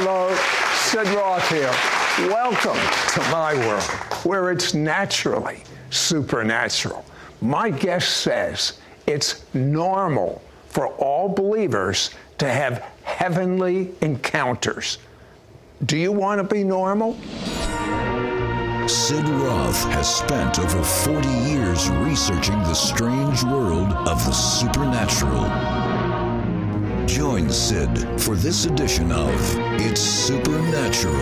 Hello, Sid Roth here. Welcome to my world, where it's naturally supernatural. My guest says it's normal for all believers to have heavenly encounters. Do you want to be normal? Sid Roth has spent over 40 years researching the strange world of the supernatural. Join Sid for this edition of It's Supernatural.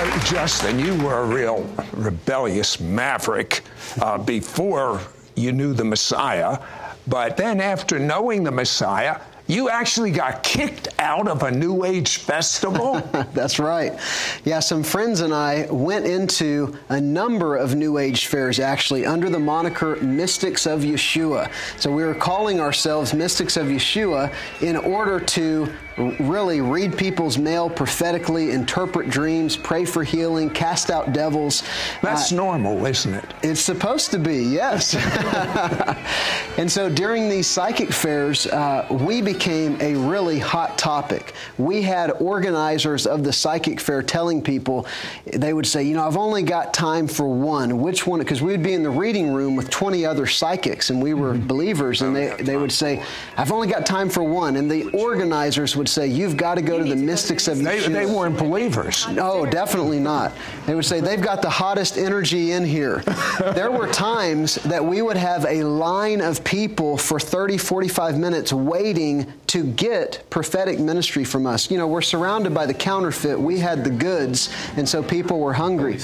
Uh, Justin, you were a real rebellious maverick uh, before you knew the Messiah. But then, after knowing the Messiah, you actually got kicked out of a New Age festival? That's right. Yeah, some friends and I went into a number of New Age fairs actually under the moniker Mystics of Yeshua. So we were calling ourselves Mystics of Yeshua in order to really read people's mail prophetically, interpret dreams, pray for healing, cast out devils. That's uh, normal, isn't it? It's supposed to be, yes. and so during these psychic fairs, uh, we became a really hot topic. We had organizers of the psychic fair telling people, they would say, you know, I've only got time for one. Which one? Because we would be in the reading room with 20 other psychics, and we were mm-hmm. believers, and they, they would say, I've only got time for one. And the organizers would say, You've got to go to the mystics of they, they weren't believers. No, definitely not. They would say, They've got the hottest energy in here. there were times that we would have a line of people for 30, 45 minutes waiting to get prophetic ministry from us. You know, we're surrounded by the counterfeit. We had the goods, and so people were hungry.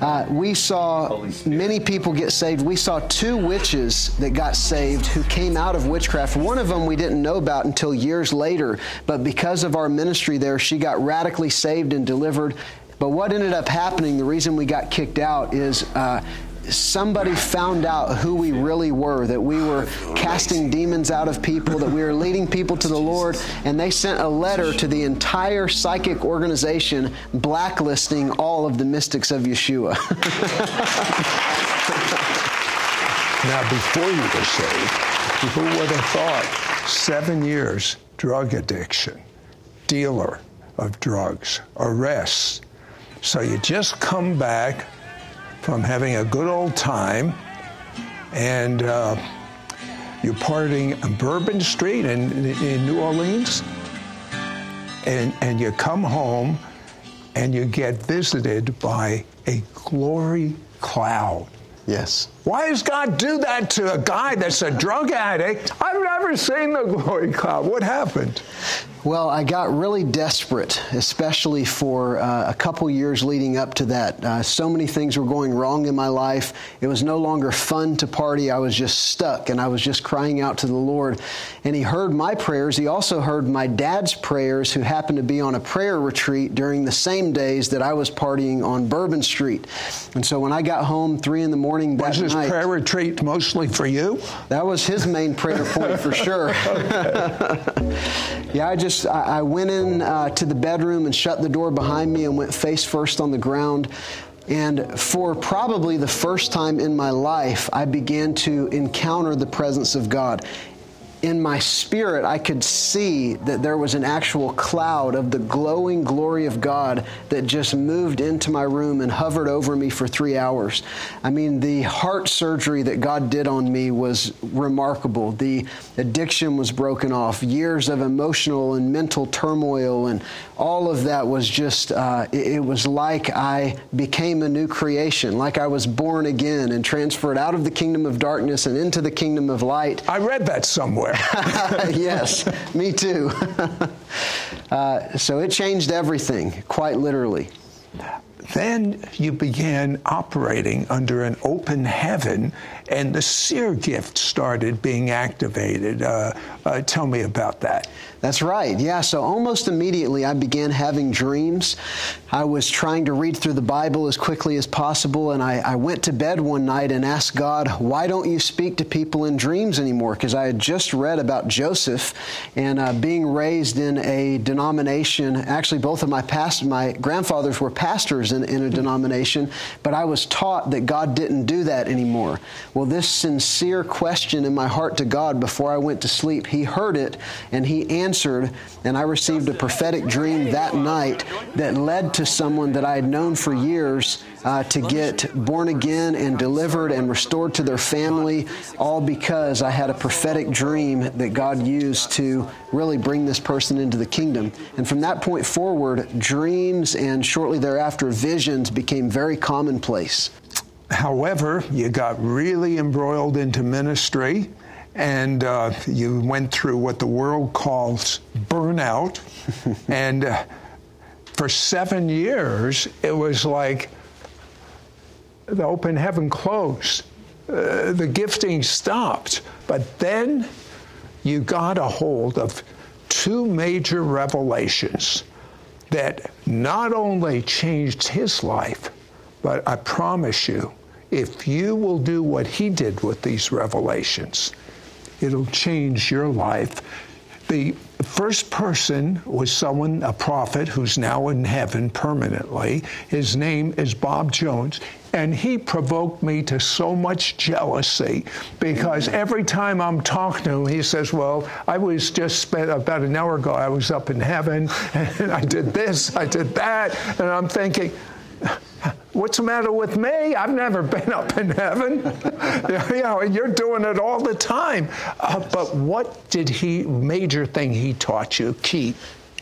Uh, we saw many people get saved. We saw two witches that got saved who came out of witchcraft. One of them we didn't know about until years later, but because of our ministry there, she got radically saved and delivered. But what ended up happening, the reason we got kicked out is uh, somebody found out who we really were, that we were casting demons out of people, that we were leading people to the Lord, and they sent a letter to the entire psychic organization blacklisting all of the mystics of Yeshua. now, before you were saved, who would have thought seven years drug addiction, dealer of drugs, arrests? So you just come back from having a good old time, and uh, you're partying on Bourbon Street in, in New Orleans, and, and you come home and you get visited by a glory cloud. Yes. Why does God do that to a guy that's a drug addict? I've never seen the glory cloud. What happened? Well, I got really desperate, especially for uh, a couple years leading up to that. Uh, so many things were going wrong in my life. It was no longer fun to party. I was just stuck and I was just crying out to the Lord. And He heard my prayers. He also heard my dad's prayers, who happened to be on a prayer retreat during the same days that I was partying on Bourbon Street. And so when I got home three in the morning that was this night, prayer retreat mostly for you? That was his main prayer point for sure. yeah, I just just, I, I went in uh, to the bedroom and shut the door behind me and went face first on the ground. And for probably the first time in my life, I began to encounter the presence of God in my spirit, I could see that there was an actual cloud of the glowing glory of God that just moved into my room and hovered over me for three hours. I mean, the heart surgery that God did on me was remarkable. The addiction was broken off, years of emotional and mental turmoil, and all of that was just, uh, it, it was like I became a new creation, like I was born again and transferred out of the kingdom of darkness and into the kingdom of light. I read that somewhere. yes, me too. uh, so it changed everything, quite literally. Then you began operating under an open heaven, and the seer gift started being activated. Uh, uh, tell me about that. That's right. Yeah. So almost immediately, I began having dreams. I was trying to read through the Bible as quickly as possible, and I, I went to bed one night and asked God, "Why don't you speak to people in dreams anymore?" Because I had just read about Joseph and uh, being raised in a denomination. Actually, both of my past my grandfathers were pastors in, in a denomination, but I was taught that God didn't do that anymore. Well, this sincere question in my heart to God before I went to sleep, He heard it and He answered, and I received a prophetic dream that night that led to someone that I had known for years uh, to get born again and delivered and restored to their family, all because I had a prophetic dream that God used to really bring this person into the kingdom. And from that point forward, dreams and shortly thereafter visions became very commonplace. However, you got really embroiled into ministry and uh, you went through what the world calls burnout. and uh, for seven years, it was like the open heaven closed. Uh, the gifting stopped. But then you got a hold of two major revelations that not only changed his life, but I promise you, if you will do what he did with these revelations, it'll change your life. The first person was someone, a prophet, who's now in heaven permanently. His name is Bob Jones. And he provoked me to so much jealousy because every time I'm talking to him, he says, Well, I was just spent about an hour ago, I was up in heaven and I did this, I did that. And I'm thinking, What's the matter with me? I've never been up in heaven. you know, you're doing it all the time. Uh, but what did he, major thing he taught you, key?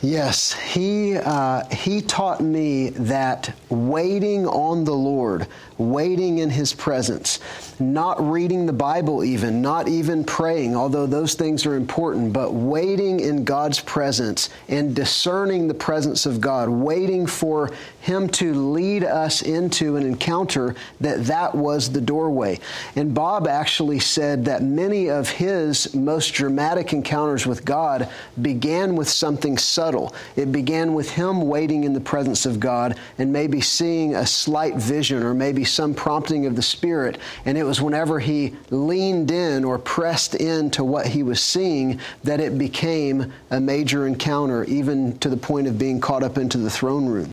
Yes, he uh, he taught me that waiting on the Lord, waiting in His presence, not reading the Bible, even not even praying, although those things are important, but waiting in God's presence and discerning the presence of God, waiting for Him to lead us into an encounter that that was the doorway. And Bob actually said that many of his most dramatic encounters with God began with something subtle. It began with him waiting in the presence of God and maybe seeing a slight vision or maybe some prompting of the Spirit. And it was whenever he leaned in or pressed into what he was seeing that it became a major encounter, even to the point of being caught up into the throne room.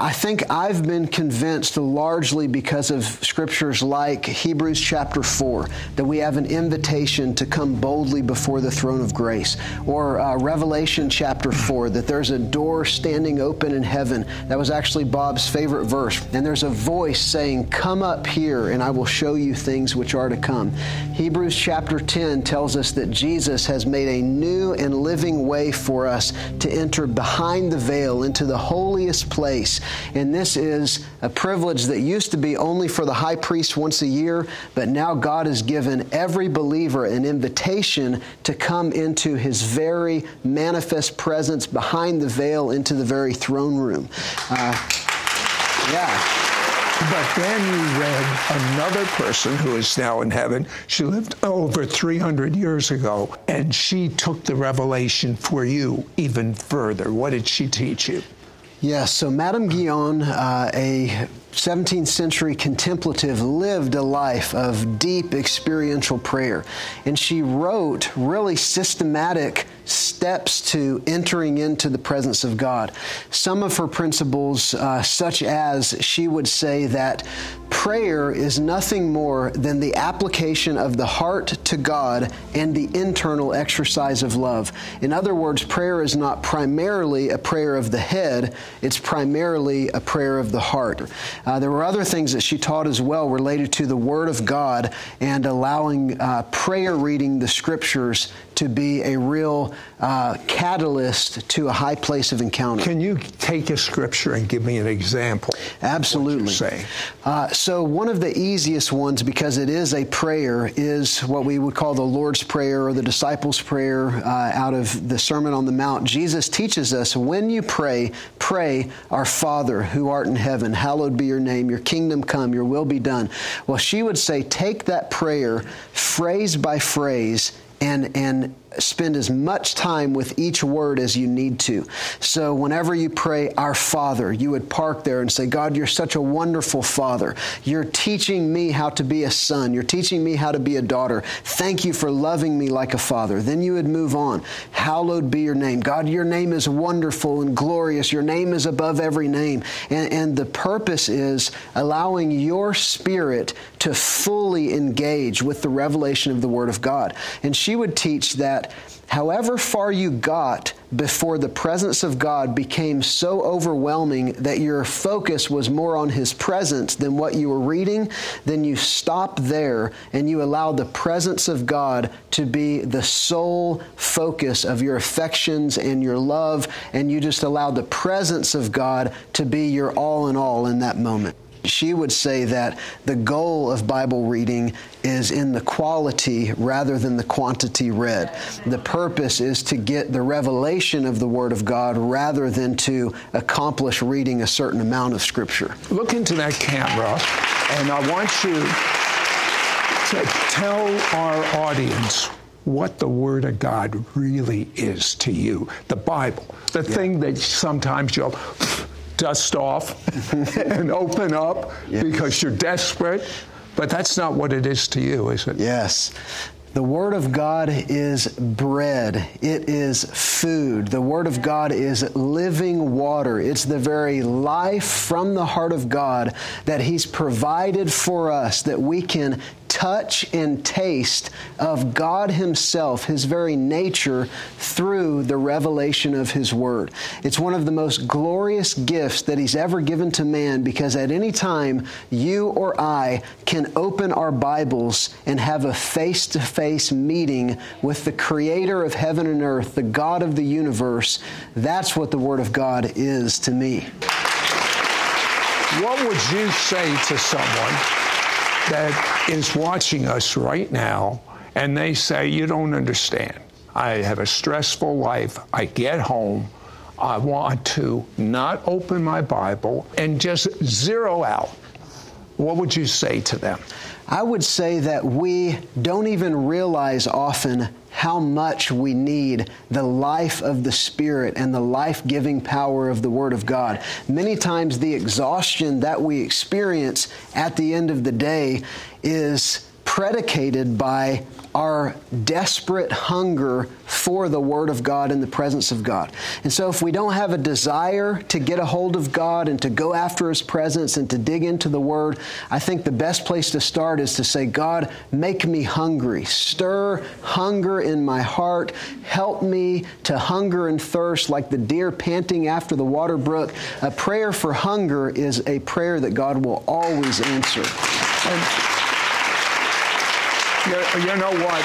I think I've been convinced largely because of scriptures like Hebrews chapter 4 that we have an invitation to come boldly before the throne of grace, or uh, Revelation chapter 4 that there's a door standing open in heaven. That was actually Bob's favorite verse. And there's a voice saying, Come up here and I will show you things which are to come. Hebrews chapter 10 tells us that Jesus has made a new and living way for us to enter behind the veil into the holiest place and this is a privilege that used to be only for the high priest once a year, but now God has given every believer an invitation to come into his very manifest presence behind the veil into the very throne room. Uh, yeah. But then you read another person who is now in heaven. She lived over 300 years ago, and she took the revelation for you even further. What did she teach you? Yes, so Madame Guyon, uh, a 17th century contemplative, lived a life of deep experiential prayer. And she wrote really systematic steps to entering into the presence of God. Some of her principles, uh, such as she would say that prayer is nothing more than the application of the heart to God and the internal exercise of love. In other words, prayer is not primarily a prayer of the head, it's primarily a prayer of the heart. Uh, there were other things that she taught as well related to the Word of God and allowing uh, prayer reading the Scriptures to be a real uh, catalyst to a high place of encounter. Can you take a scripture and give me an example? Absolutely. Uh, so one of the easiest ones, because it is a prayer, is what we would call the Lord's Prayer or the Disciples' Prayer uh, out of the Sermon on the Mount. Jesus teaches us when you pray, pray, Our Father who art in heaven, hallowed be your name, your kingdom come, your will be done. Well, she would say, take that prayer phrase by phrase and, and spend as much time with each word as you need to. So whenever you pray, Our Father, you would park there and say, God, you're such a wonderful Father. You're teaching me how to be a son. You're teaching me how to be a daughter. Thank you for loving me like a father. Then you would move on. Hallowed be your name. God, your name is wonderful and glorious. Your name is above every name. And, and the purpose is allowing your spirit to fully engage with the revelation of the Word of God. And she would teach that however far you got before the presence of God became so overwhelming that your focus was more on His presence than what you were reading, then you stop there and you allow the presence of God to be the sole focus of your affections and your love, and you just allow the presence of God to be your all in all in that moment. She would say that the goal of Bible reading is in the quality rather than the quantity read. The purpose is to get the revelation of the Word of God rather than to accomplish reading a certain amount of Scripture. Look into that camera, and I want you to tell our audience what the Word of God really is to you the Bible, the yeah. thing that sometimes you'll dust off and open up yes. because you're desperate. But that's not what it is to you, is it? Yes. The Word of God is bread. It is food. The Word of God is living water. It's the very life from the heart of God that He's provided for us that we can touch and taste of God Himself, His very nature, through the revelation of His Word. It's one of the most glorious gifts that He's ever given to man because at any time you or I can open our Bibles and have a face to face meeting with the Creator of heaven and earth, the God of the universe. That's what the Word of God is to me. What would you say to someone? That is watching us right now and they say, You don't understand. I have a stressful life. I get home. I want to not open my Bible and just zero out. What would you say to them? I would say that we don't even realize often how much we need the life of the Spirit and the life giving power of the Word of God. Many times, the exhaustion that we experience at the end of the day is predicated by our desperate hunger for the Word of God and the presence of God. And so, if we don't have a desire to get a hold of God and to go after His presence and to dig into the Word, I think the best place to start is to say, God, make me hungry. Stir hunger in my heart. Help me to hunger and thirst like the deer panting after the water brook. A prayer for hunger is a prayer that God will always answer. And, you, you know what?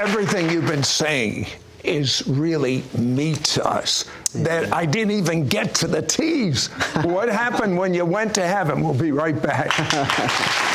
Everything you've been saying is really meat to us. That I didn't even get to the T's. what happened when you went to heaven? We'll be right back.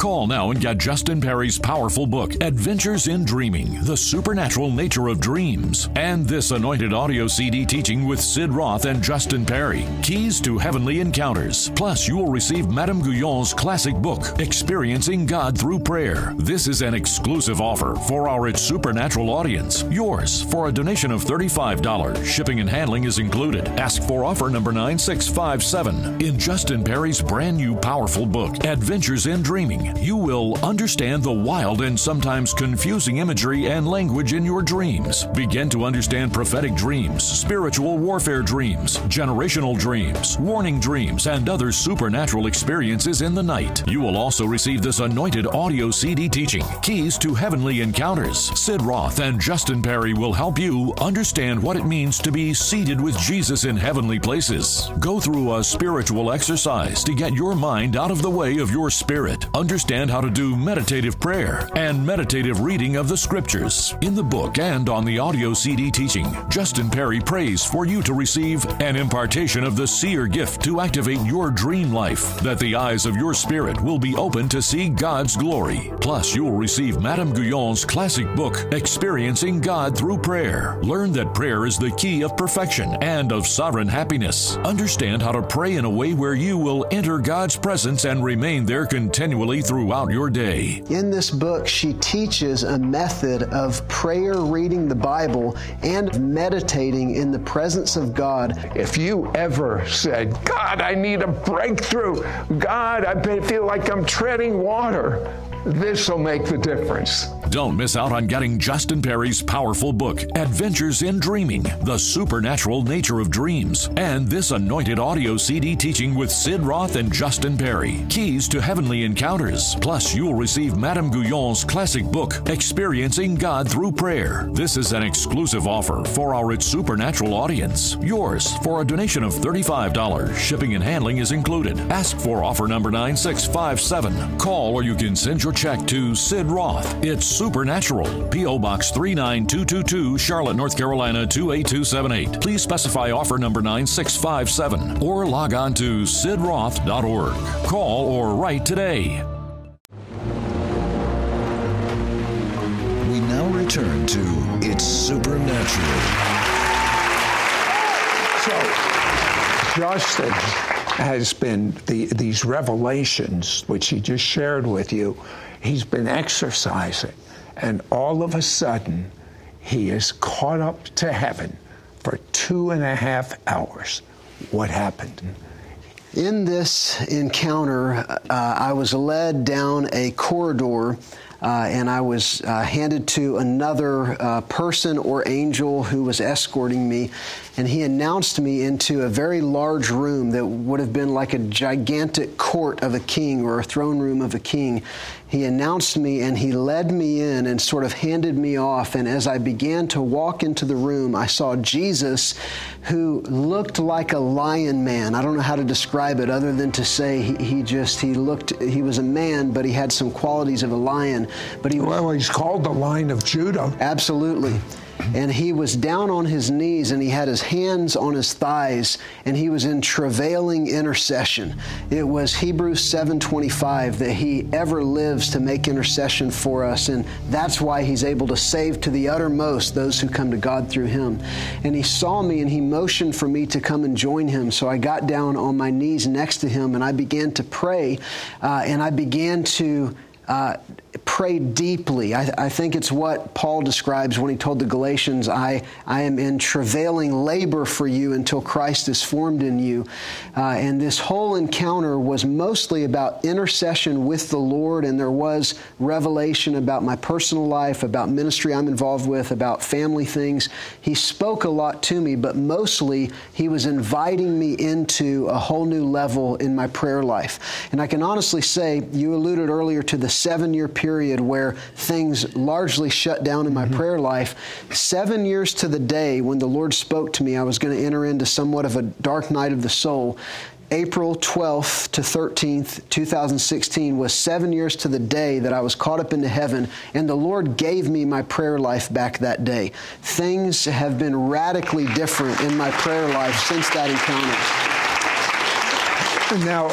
Call now and get Justin Perry's powerful book, Adventures in Dreaming The Supernatural Nature of Dreams, and this anointed audio CD teaching with Sid Roth and Justin Perry, Keys to Heavenly Encounters. Plus, you will receive Madame Guyon's classic book, Experiencing God Through Prayer. This is an exclusive offer for our It's Supernatural audience. Yours for a donation of $35. Shipping and handling is included. Ask for offer number 9657 in Justin Perry's brand new powerful book, Adventures in Dreaming you will understand the wild and sometimes confusing imagery and language in your dreams. Begin to understand prophetic dreams, spiritual warfare dreams, generational dreams, warning dreams, and other supernatural experiences in the night. You will also receive this anointed audio CD teaching, Keys to Heavenly Encounters. Sid Roth and Justin Perry will help you understand what it means to be seated with Jesus in heavenly places. Go through a spiritual exercise to get your mind out of the way of your spirit. Understand understand how to do meditative prayer and meditative reading of the scriptures. In the book and on the audio CD teaching, Justin Perry prays for you to receive an impartation of the seer gift to activate your dream life, that the eyes of your spirit will be open to see God's glory. Plus, you will receive Madame Guyon's classic book, Experiencing God Through Prayer. Learn that prayer is the key of perfection and of sovereign happiness. Understand how to pray in a way where you will enter God's presence and remain there continually throughout your day. In this book, she teaches a method of prayer, reading the Bible, and meditating in the presence of God. If you ever said, God, I need a breakthrough, God, I feel like I'm treading water, this will make the difference. Don't miss out on getting Justin Perry's powerful book, Adventures in Dreaming The Supernatural Nature of Dreams, and this anointed audio CD teaching with Sid Roth and Justin Perry, Keys to Heavenly Encounters. Plus, you'll receive Madame Guyon's classic book, Experiencing God Through Prayer. This is an exclusive offer for our It's Supernatural audience. Yours for a donation of $35. Shipping and handling is included. Ask for offer number 9657. Call or you can send your check to Sid Roth. It's Supernatural. P.O. Box 39222, Charlotte, North Carolina 28278. Please specify offer number 9657 or log on to sidroth.org. Call or write today. We now return to It's Supernatural. So, Justin has been the, these revelations, which he just shared with you, he's been exercising. And all of a sudden, he is caught up to heaven for two and a half hours. What happened? In this encounter, uh, I was led down a corridor uh, and I was uh, handed to another uh, person or angel who was escorting me, and he announced me into a very large room that would have been like a gigantic court of a king or a throne room of a king he announced me and he led me in and sort of handed me off. And as I began to walk into the room, I saw Jesus who looked like a lion man. I don't know how to describe it other than to say he, he just, he looked, he was a man, but he had some qualities of a lion. But he Well, he's called the Lion of Judah. Absolutely and he was down on his knees and he had his hands on his thighs and he was in travailing intercession. It was hebrews 7.25 that he ever lives to make intercession for us. And that's why he's able to save to the uttermost those who come to god through him. And he saw me and he motioned for me to come and join him. So i got down on my knees next to him and i began to pray uh, and i began to uh, pray deeply. I, I, think it's what Paul describes when he told the Galatians, I, I am in travailing labor for you until Christ is formed in you. Uh, and this whole encounter was mostly about intercession with the Lord, and there was revelation about my personal life, about ministry I'm involved with, about family things. He spoke a lot to me, but mostly he was inviting me into a whole new level in my prayer life. And I can honestly say, you alluded earlier to the seven year period where things largely shut down in my mm-hmm. prayer life. Seven years to the day when the Lord spoke to me, I was going to enter into somewhat of a dark night of the soul. April 12th to 13th, 2016 was seven years to the day that I was caught up into heaven, and the Lord gave me my prayer life back that day. Things have been radically different in my prayer life since that encounter. Now,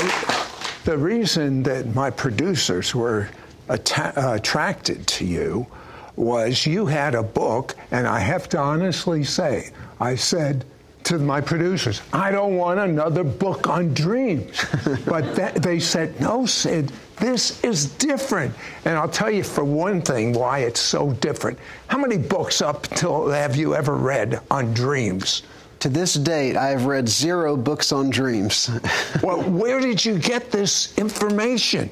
the reason that my producers were atta- uh, attracted to you was you had a book, and I have to honestly say, I said to my producers, I don't want another book on dreams. but th- they said, no, Sid, this is different. And I'll tell you for one thing why it's so different. How many books up till have you ever read on dreams? To this date, I have read zero books on dreams. well, where did you get this information?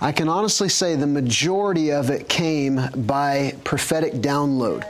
I can honestly say the majority of it came by prophetic download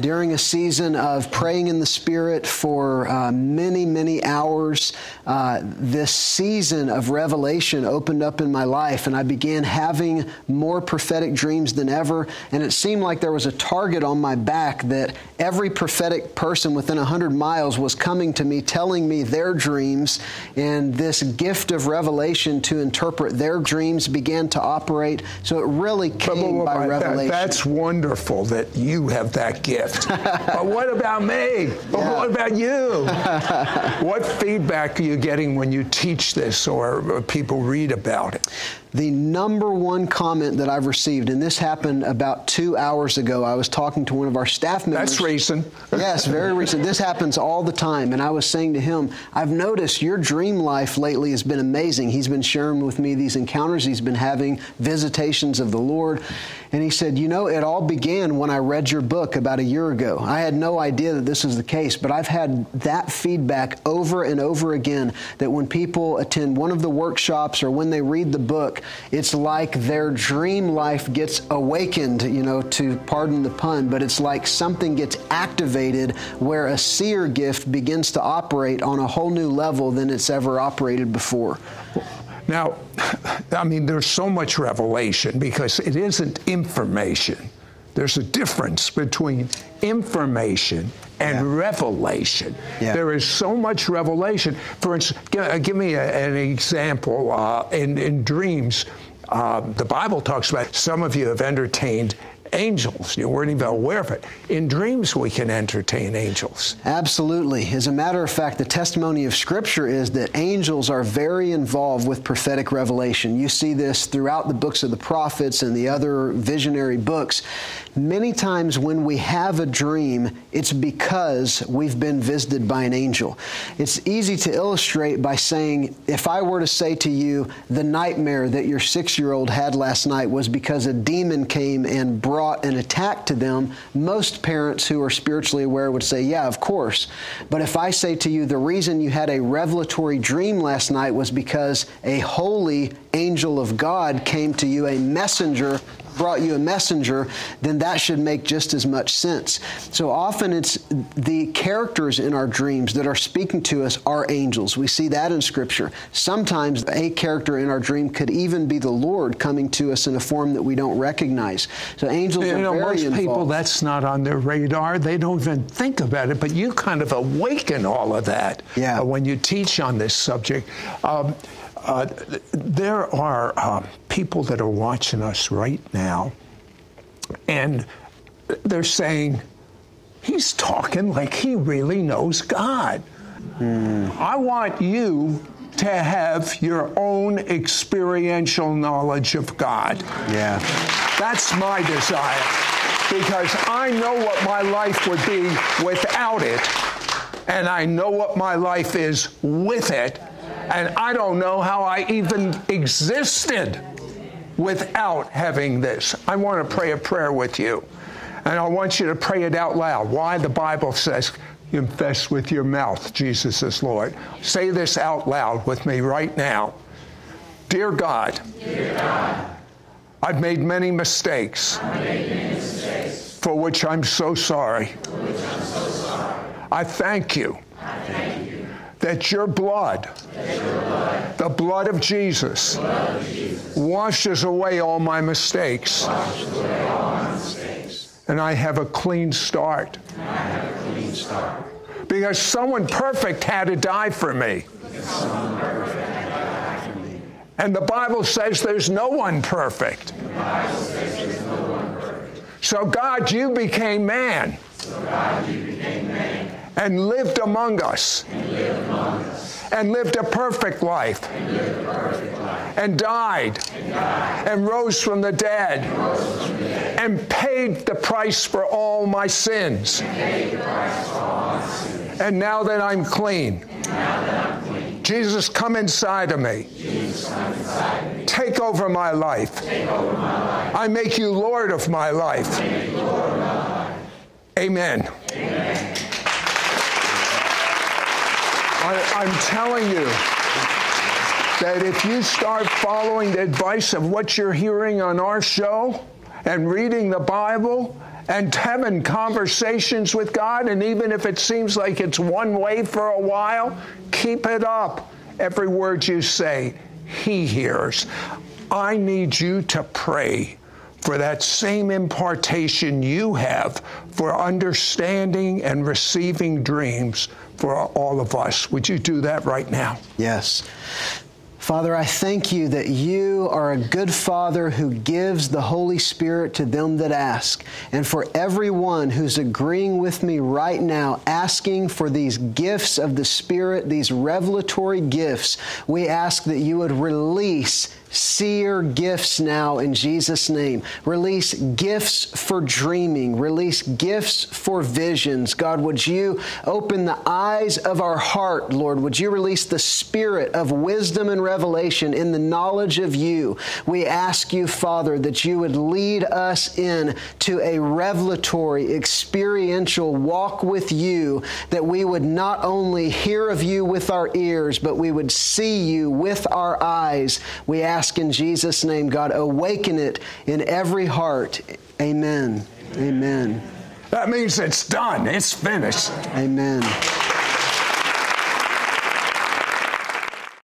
during a season of praying in the Spirit for uh, many, many hours, uh, this season of revelation opened up in my life, and I began having more prophetic dreams than ever. And it seemed like there was a target on my back that every prophetic person within 100 miles was coming to me, telling me their dreams. And this gift of revelation to interpret their dreams began to operate. So it really came but, but, but, by revelation. That, that's wonderful that you have that gift but what about me? But yeah. what about you? what feedback are you getting when you teach this or people read about it? the number one comment that I've received, and this happened about two hours ago. I was talking to one of our staff members. That's recent. yes, very recent. This happens all the time. And I was saying to him, I've noticed your dream life lately has been amazing. He's been sharing with me these encounters he's been having, visitations of the Lord. And he said, You know, it all began when I read your book about a year ago. I had no idea that this was the case, but I've had that feedback over and over again that when people attend one of the workshops or when they read the book, it's like their dream life gets awakened, you know, to pardon the pun, but it's like something gets activated where a seer gift begins to operate on a whole new level than it's ever operated before. Now, I mean, there's so much revelation because it isn't information. There's a difference between information and yeah. revelation. Yeah. There is so much revelation. For instance, give, uh, give me a, an example. Uh, in, in dreams, uh, the Bible talks about some of you have entertained angels. You weren't even aware of it. In dreams, we can entertain angels. Absolutely. As a matter of fact, the testimony of Scripture is that angels are very involved with prophetic revelation. You see this throughout the books of the prophets and the other visionary books. Many times when we have a dream, it's because we've been visited by an angel. It's easy to illustrate by saying, if I were to say to you, the nightmare that your six year old had last night was because a demon came and brought an attack to them, most parents who are spiritually aware would say, yeah, of course. But if I say to you, the reason you had a revelatory dream last night was because a holy angel of God came to you, a messenger brought you a messenger, then that should make just as much sense. So often it's the characters in our dreams that are speaking to us are angels. We see that in Scripture. Sometimes a character in our dream could even be the Lord coming to us in a form that we don't recognize. So angels you are know, very most involved. people that's not on their radar. They don't even think about it. But you kind of awaken all of that yeah. uh, when you teach on this subject. Um, uh, there are uh, people that are watching us right now, and they're saying, he's talking like he really knows God. Mm. I want you to have your own experiential knowledge of God. Yeah. That's my desire because I know what my life would be without it, and I know what my life is with it and I don't know how I even existed without having this. I want to pray a prayer with you. And I want you to pray it out loud. Why? The Bible says, confess with your mouth Jesus is Lord. Say this out loud with me right now. Dear God, Dear God I've made many mistakes, made many mistakes for which so sorry. I'm so sorry. I thank you. That your blood, the blood of Jesus, washes away all my mistakes. And I have a clean start. Because someone perfect had to die for me. And the Bible says there's no one perfect. So God, you became man and lived among us and lived, a perfect life and, died, and rose from the dead and paid the price for all my sins. And now that I'm clean, Jesus, come inside of me. Take over my life. I make you Lord of my life. Amen. Amen. I, am telling you that if you start following the advice of what you're hearing on our show and reading the Bible and having conversations with God, and even if it seems like it's one way for a while, keep it up. Every word you say, He hears. I need you to pray for that same impartation you have for understanding and receiving dreams for all of us. Would you do that right now? Yes. Father, I thank you that you are a good Father who gives the Holy Spirit to them that ask. And for everyone who's agreeing with me right now, asking for these gifts of the Spirit, these revelatory gifts, we ask that you would release seer gifts now in Jesus' name. Release gifts for dreaming. Release gifts for visions. God, would you open the eyes of our heart, Lord? Would you release the spirit of wisdom and revelation in the knowledge of you? We ask you, Father, that you would lead us in to a revelatory, experiential walk with you, that we would not only hear of you with our ears, but we would see you with our eyes. We ask ask in Jesus' name, God, awaken it in every heart. Amen. Amen. That means it's done, it's finished. Amen.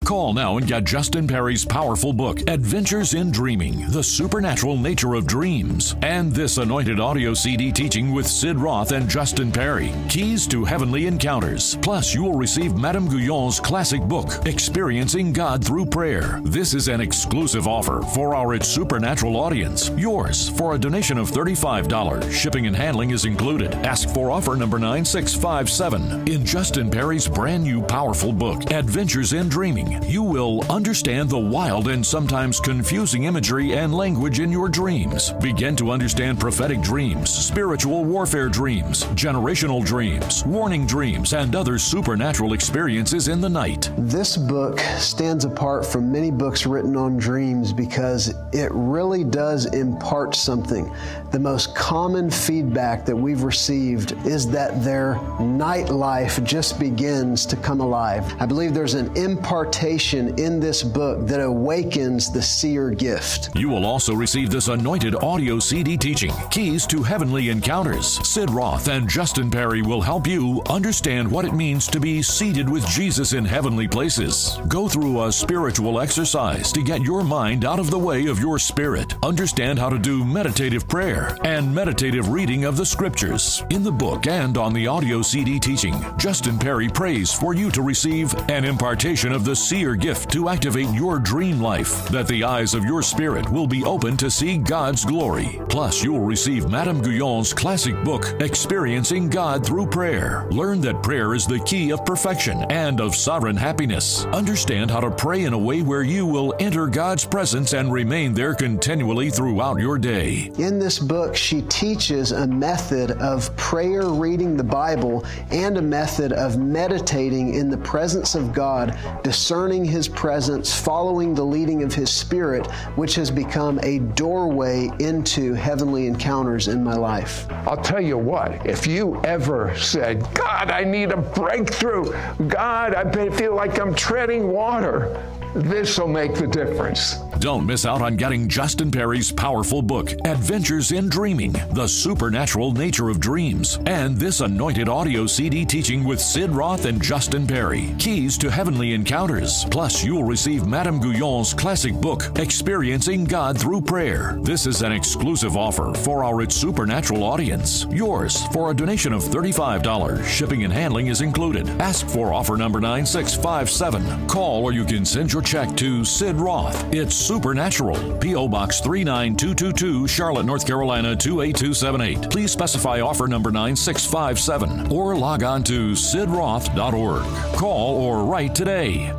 Call now and get Justin Perry's powerful book, Adventures in Dreaming The Supernatural Nature of Dreams, and this anointed audio CD teaching with Sid Roth and Justin Perry, Keys to Heavenly Encounters. Plus, you will receive Madame Guyon's classic book, Experiencing God Through Prayer. This is an exclusive offer for our It's Supernatural audience. Yours for a donation of $35. Shipping and handling is included. Ask for offer number 9657 in Justin Perry's brand new powerful book, Adventures in Dreaming you will understand the wild and sometimes confusing imagery and language in your dreams. Begin to understand prophetic dreams, spiritual warfare dreams, generational dreams, warning dreams, and other supernatural experiences in the night. This book stands apart from many books written on dreams because it really does impart something. The most common feedback that we've received is that their night life just begins to come alive. I believe there's an impartation in this book that awakens the seer gift. You will also receive this anointed audio CD teaching, Keys to Heavenly Encounters. Sid Roth and Justin Perry will help you understand what it means to be seated with Jesus in heavenly places. Go through a spiritual exercise to get your mind out of the way of your spirit. Understand how to do meditative prayer and meditative reading of the scriptures. In the book and on the audio CD teaching, Justin Perry prays for you to receive an impartation of the seer gift to activate your dream life, that the eyes of your spirit will be open to see God's glory. Plus, you will receive Madame Guyon's classic book, Experiencing God Through Prayer. Learn that prayer is the key of perfection and of sovereign happiness. Understand how to pray in a way where you will enter God's presence and remain there continually throughout your day. In this book, she teaches a method of prayer reading the Bible and a method of meditating in the presence of God, discerning discerning His presence, following the leading of His Spirit, which has become a doorway into heavenly encounters in my life. I'll tell you what, if you ever said, God, I need a breakthrough, God, I feel like I'm treading water, this will make the difference. Don't miss out on getting Justin Perry's powerful book, Adventures in Dreaming The Supernatural Nature of Dreams, and this anointed audio CD teaching with Sid Roth and Justin Perry, Keys to Heavenly Encounters. Plus, you'll receive Madame Guyon's classic book, Experiencing God Through Prayer. This is an exclusive offer for our It's Supernatural audience. Yours for a donation of $35. Shipping and handling is included. Ask for offer number 9657. Call or you can send your check to Sid Roth. It's Supernatural, P.O. Box 39222, Charlotte, North Carolina 28278. Please specify offer number 9657 or log on to sidroth.org. Call or write today.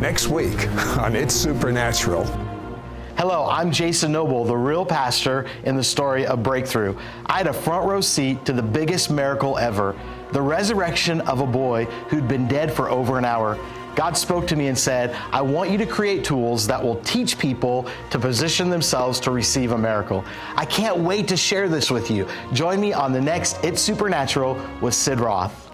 Next week on It's Supernatural. Hello, I'm Jason Noble, the real pastor in the story of Breakthrough. I had a front row seat to the biggest miracle ever the resurrection of a boy who'd been dead for over an hour. God spoke to me and said, I want you to create tools that will teach people to position themselves to receive a miracle. I can't wait to share this with you. Join me on the next It's Supernatural with Sid Roth.